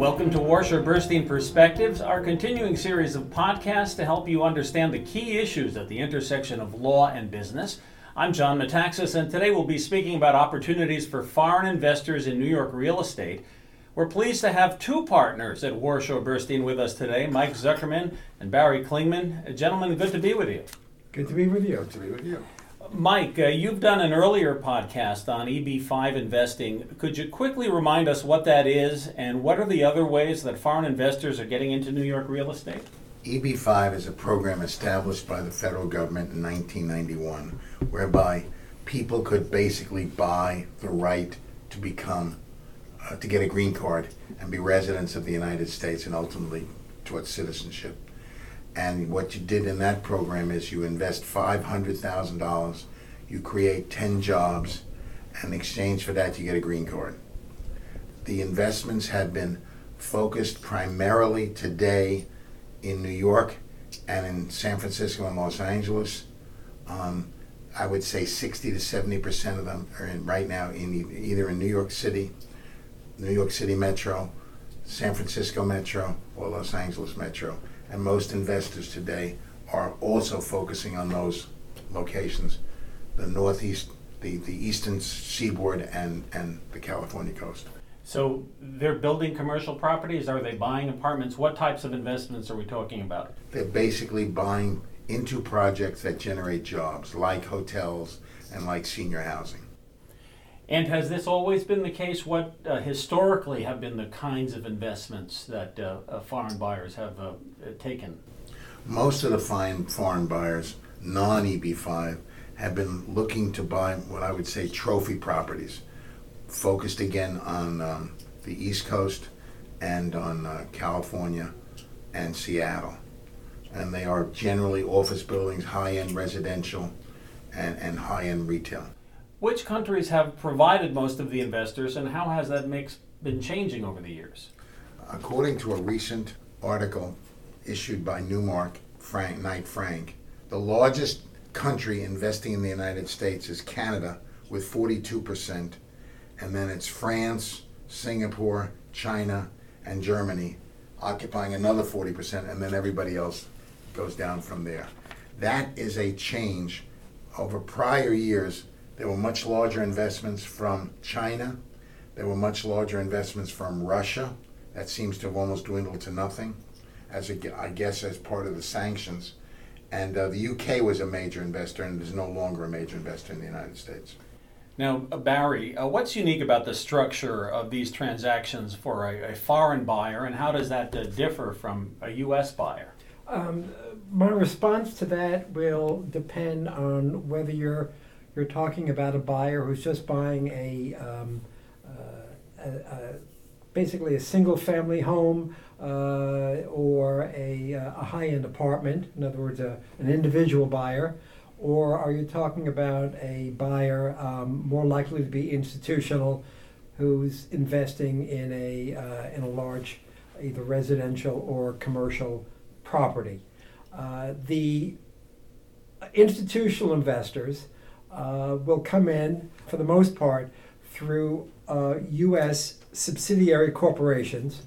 Welcome to Warshaw Burstein Perspectives, our continuing series of podcasts to help you understand the key issues at the intersection of law and business. I'm John Metaxas, and today we'll be speaking about opportunities for foreign investors in New York real estate. We're pleased to have two partners at Warshaw Burstein with us today, Mike Zukerman and Barry Klingman. Gentlemen, good to be with you. Good to be with you. Good to be with you. Mike, uh, you've done an earlier podcast on EB5 investing. Could you quickly remind us what that is and what are the other ways that foreign investors are getting into New York real estate? EB5 is a program established by the federal government in 1991 whereby people could basically buy the right to become, uh, to get a green card and be residents of the United States and ultimately towards citizenship. And what you did in that program is you invest $500,000, you create 10 jobs, and in exchange for that, you get a green card. The investments have been focused primarily today in New York and in San Francisco and Los Angeles. Um, I would say 60 to 70 percent of them are in, right now in either in New York City, New York City Metro, San Francisco Metro, or Los Angeles Metro and most investors today are also focusing on those locations, the northeast, the, the eastern seaboard, and, and the California coast. So they're building commercial properties? Are they buying apartments? What types of investments are we talking about? They're basically buying into projects that generate jobs, like hotels and like senior housing. And has this always been the case? What uh, historically have been the kinds of investments that uh, uh, foreign buyers have uh, taken? Most of the fine foreign buyers, non EB5, have been looking to buy what I would say trophy properties, focused again on um, the East Coast and on uh, California and Seattle. And they are generally office buildings, high end residential, and, and high end retail. Which countries have provided most of the investors, and how has that mix been changing over the years? According to a recent article issued by Newmark Frank, Knight Frank, the largest country investing in the United States is Canada with 42%, and then it's France, Singapore, China, and Germany occupying another 40%, and then everybody else goes down from there. That is a change over prior years there were much larger investments from China. There were much larger investments from Russia. That seems to have almost dwindled to nothing, as a, I guess as part of the sanctions. And uh, the UK was a major investor and is no longer a major investor in the United States. Now, uh, Barry, uh, what's unique about the structure of these transactions for a, a foreign buyer, and how does that uh, differ from a U.S. buyer? Um, my response to that will depend on whether you're you're talking about a buyer who's just buying a, um, uh, a, a basically a single family home uh, or a, uh, a high end apartment, in other words, a, an individual buyer, or are you talking about a buyer um, more likely to be institutional who's investing in a, uh, in a large either residential or commercial property? Uh, the institutional investors uh, will come in, for the most part, through uh, U.S. subsidiary corporations.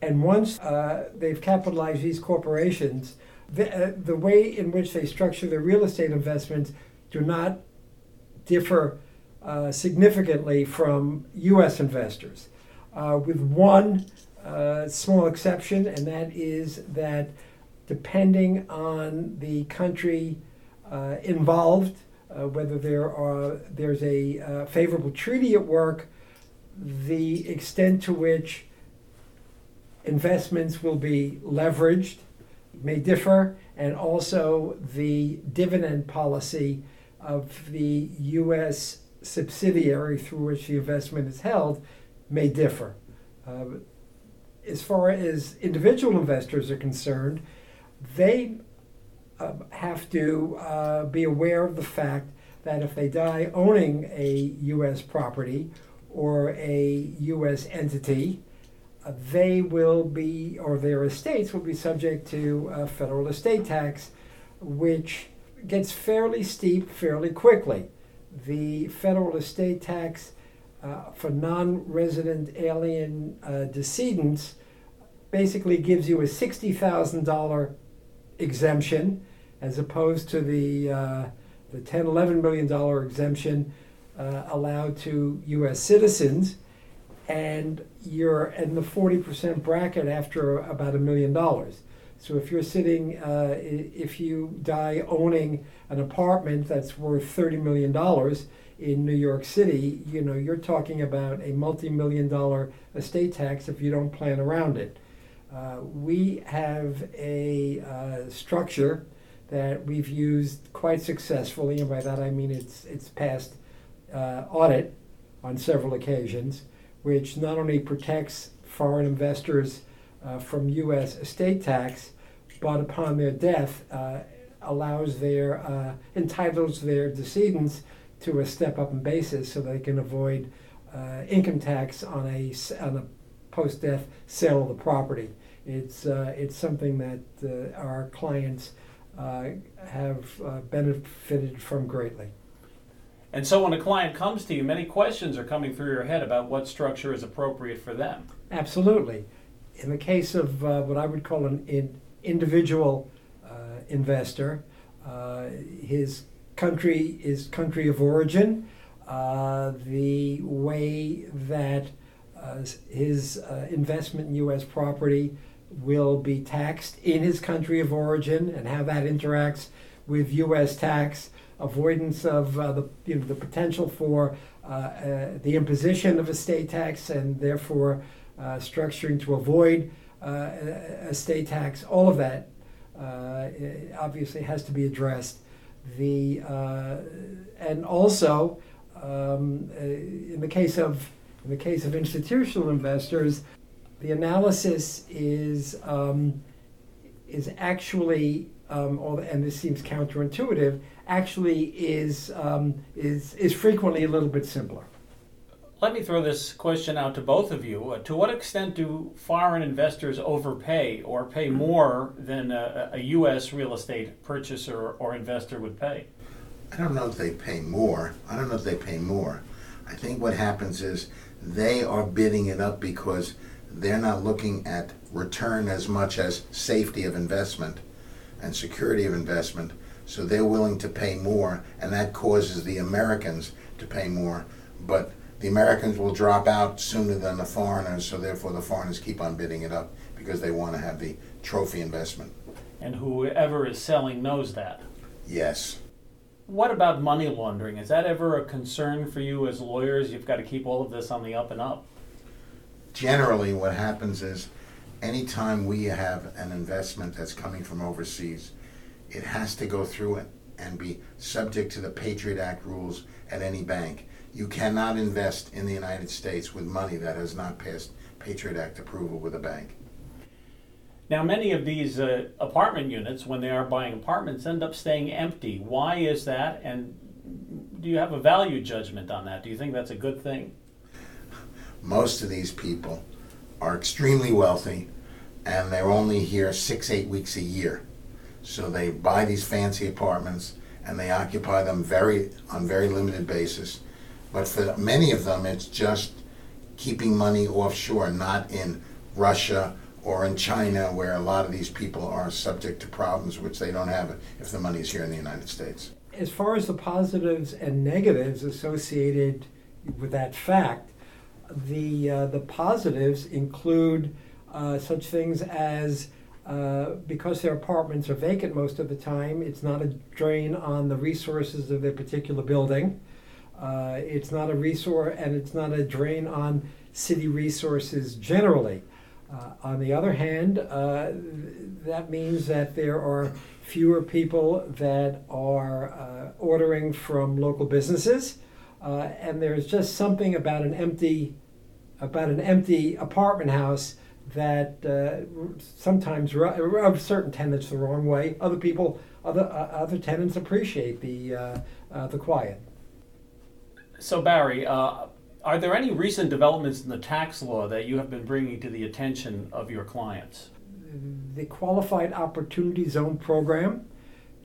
And once uh, they've capitalized these corporations, the, uh, the way in which they structure their real estate investments do not differ uh, significantly from U.S. investors, uh, with one small exception, and that is that depending on the country involved, uh, whether there are there's a uh, favorable treaty at work, the extent to which investments will be leveraged may differ, and also the dividend policy of the U.S. subsidiary through which the investment is held may differ. Uh, as far as individual investors are concerned, they uh, have to uh, be aware of the fact that if they die owning a U.S. property or a U.S. entity, uh, they will be, or their estates will be subject to a federal estate tax, which gets fairly steep fairly quickly. The federal estate tax uh, for non-resident alien uh, decedents basically gives you a sixty thousand dollar exemption as opposed to the uh, the 10 11 million dollar exemption uh, allowed to U.S. citizens, and you're in the 40 percent bracket after about a million dollars. So if you're sitting, uh, if you die owning an apartment that's worth 30 million dollars in New York City, you know you're talking about a multi-million dollar estate tax if you don't plan around it. Uh, we have a uh, structure that we've used quite successfully, and by that I mean it's it's passed uh, audit on several occasions, which not only protects foreign investors uh, from U.S. estate tax, but upon their death uh, allows their entitles their decedents to a step up in basis so they can avoid income tax on a on a post death sale of the property. It's, uh, it's something that uh, our clients uh, have uh, benefited from greatly. And so when a client comes to you, many questions are coming through your head about what structure is appropriate for them. Absolutely. In the case of uh, what I would call an in individual uh, investor, his country is country of origin. the way that his investment in U.S. property will be taxed in his country of origin and how that interacts with U.S. tax, avoidance of uh, the, you know, the potential for uh, uh, the imposition of a state tax and therefore uh, structuring to avoid uh, a state tax, all of that uh, obviously has to be addressed. The, and also, um, in the case of in the case of institutional investors, the analysis is um, is actually, um, and this seems counterintuitive, actually is um, is is frequently a little bit simpler. Let me throw this question out to both of you. Uh, to what extent do foreign investors overpay or pay more than a, a U.S. real estate purchaser or investor would pay? I don't know if they pay more. I don't know if they pay more. I think what happens is they are bidding it up because they're not looking at return as much as safety of investment and security of investment. So they're willing to pay more, and that causes the Americans to pay more. But the Americans will drop out sooner than the foreigners, so therefore the foreigners keep on bidding it up because they want to have the trophy investment. And whoever is selling knows that. Yes. What about money laundering? Is that ever a concern for you as lawyers? You've got to keep all of this on the up and up generally what happens is anytime we have an investment that's coming from overseas, it has to go through it and be subject to the Patriot Act rules at any bank. You cannot invest in the United States with money that has not passed Patriot Act approval with a bank. Now, many of these uh, apartment units, when they are buying apartments, end up staying empty. Why is that? And do you have a value judgment on that? Do you think that's a good thing? Most of these people are extremely wealthy and they're only here six, eight weeks a year. So they buy these fancy apartments and they occupy them very on very limited basis. But for many of them, it's just keeping money offshore, not in Russia or in China, where a lot of these people are subject to problems which they don't have if the money is here in the United States. As far as the positives and negatives associated with that fact, the uh, the positives include uh, such things as uh, because their apartments are vacant most of the time, it's not a drain on the resources of their particular building. Uh, it's not a resource, and it's not a drain on city resources generally. Uh, on the other hand, uh, that means that there are fewer people that are ordering from local businesses. Uh, and there's just something about an empty about an empty apartment house that uh, sometimes rubs certain tenants the wrong way. Other people, other uh, other tenants appreciate the uh, uh the quiet. So Barry, uh, are there any recent developments in the tax law that you have been bringing to the attention of your clients? The Qualified Opportunity Zone program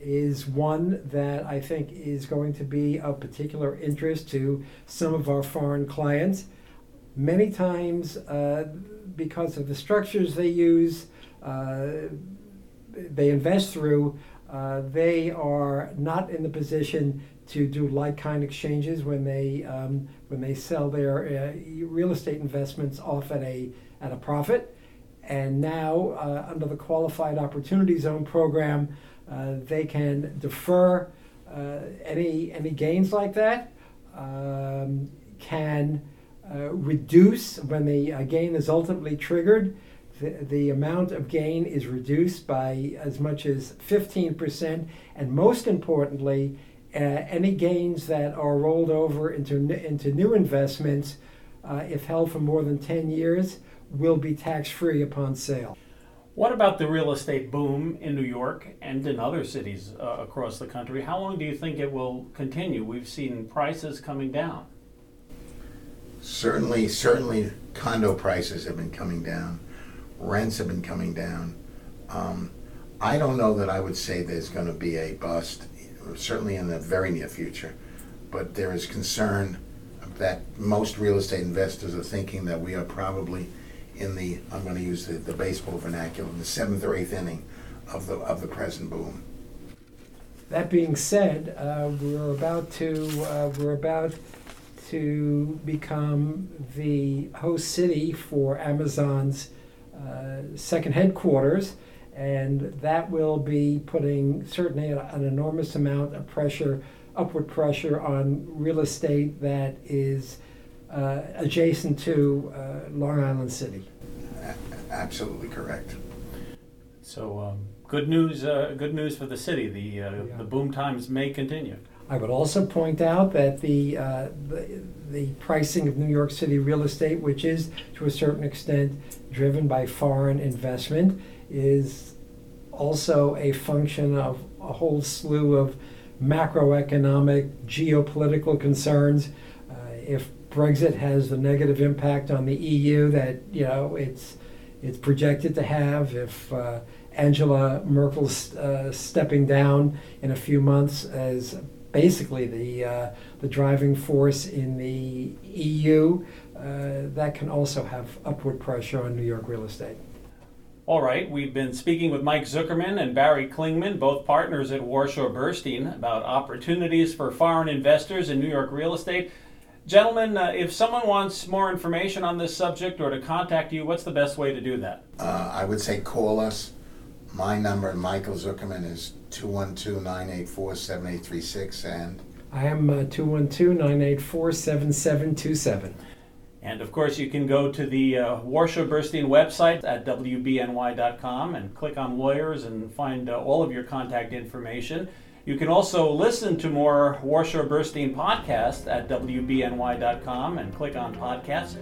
is one that I think is going to be of particular interest to some of our foreign clients. Many times, uh, because of the structures they use, uh, they invest through, uh, they are not in the position to do like-kind exchanges when they um, when they sell their uh, real estate investments off at a at a profit. And now, uh, under the Qualified Opportunity Zone program, uh, they can defer uh, any any gains like that. Um, can uh, reduce when the gain is ultimately triggered. The, the amount of gain is reduced by as much as 15%, and most importantly, uh, any gains that are rolled over into, into new investments, uh, if held for more than 10 years, will be tax free upon sale. What about the real estate boom in New York and in other cities uh, across the country? How long do you think it will continue? We've seen prices coming down. Certainly, certainly, condo prices have been coming down, rents have been coming down. Um, I don't know that I would say there's going to be a bust, certainly in the very near future, but there is concern that most real estate investors are thinking that we are probably in the, I'm going to use the, the baseball vernacular, the seventh or eighth inning of the, of the present boom. That being said, uh, we're about to uh, we're about to become the host city for Amazon's uh, second headquarters, and that will be putting certainly an enormous amount of pressure, upward pressure on real estate that is uh, adjacent to uh, Long Island City. Absolutely correct. So, um, good news. Uh, good news for the city. The uh, Yeah. the boom times may continue. I would also point out that the, uh, the, the pricing of New York City real estate, which is to a certain extent driven by foreign investment, is also a function of a whole slew of macroeconomic, geopolitical concerns. Uh, if Brexit has the negative impact on the EU that you know it's it's projected to have, if uh, Angela Merkel's uh, stepping down in a few months as basically the uh, the driving force in the EU, uh, that can also have upward pressure on New York real estate. All right, we've been speaking with Mike Zukerman and Barry Klingman, both partners at Warshaw Burstein, about opportunities for foreign investors in New York real estate. Gentlemen, uh, if someone wants more information on this subject or to contact you, what's the best way to do that? Uh, I would say call us. My number, Michael Zukerman, is 212 984 7836. And I am uh, 212 984 7727. And of course, you can go to the uh, Warshaw Burstein website at WBNY.com and click on lawyers and find uh, all of your contact information. You can also listen to more Warshaw Burstein podcasts at WBNY.com and click on podcasts.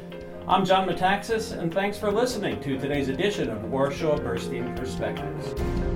I'm John Metaxas, and thanks for listening to today's edition of Warshaw Burstein Perspectives.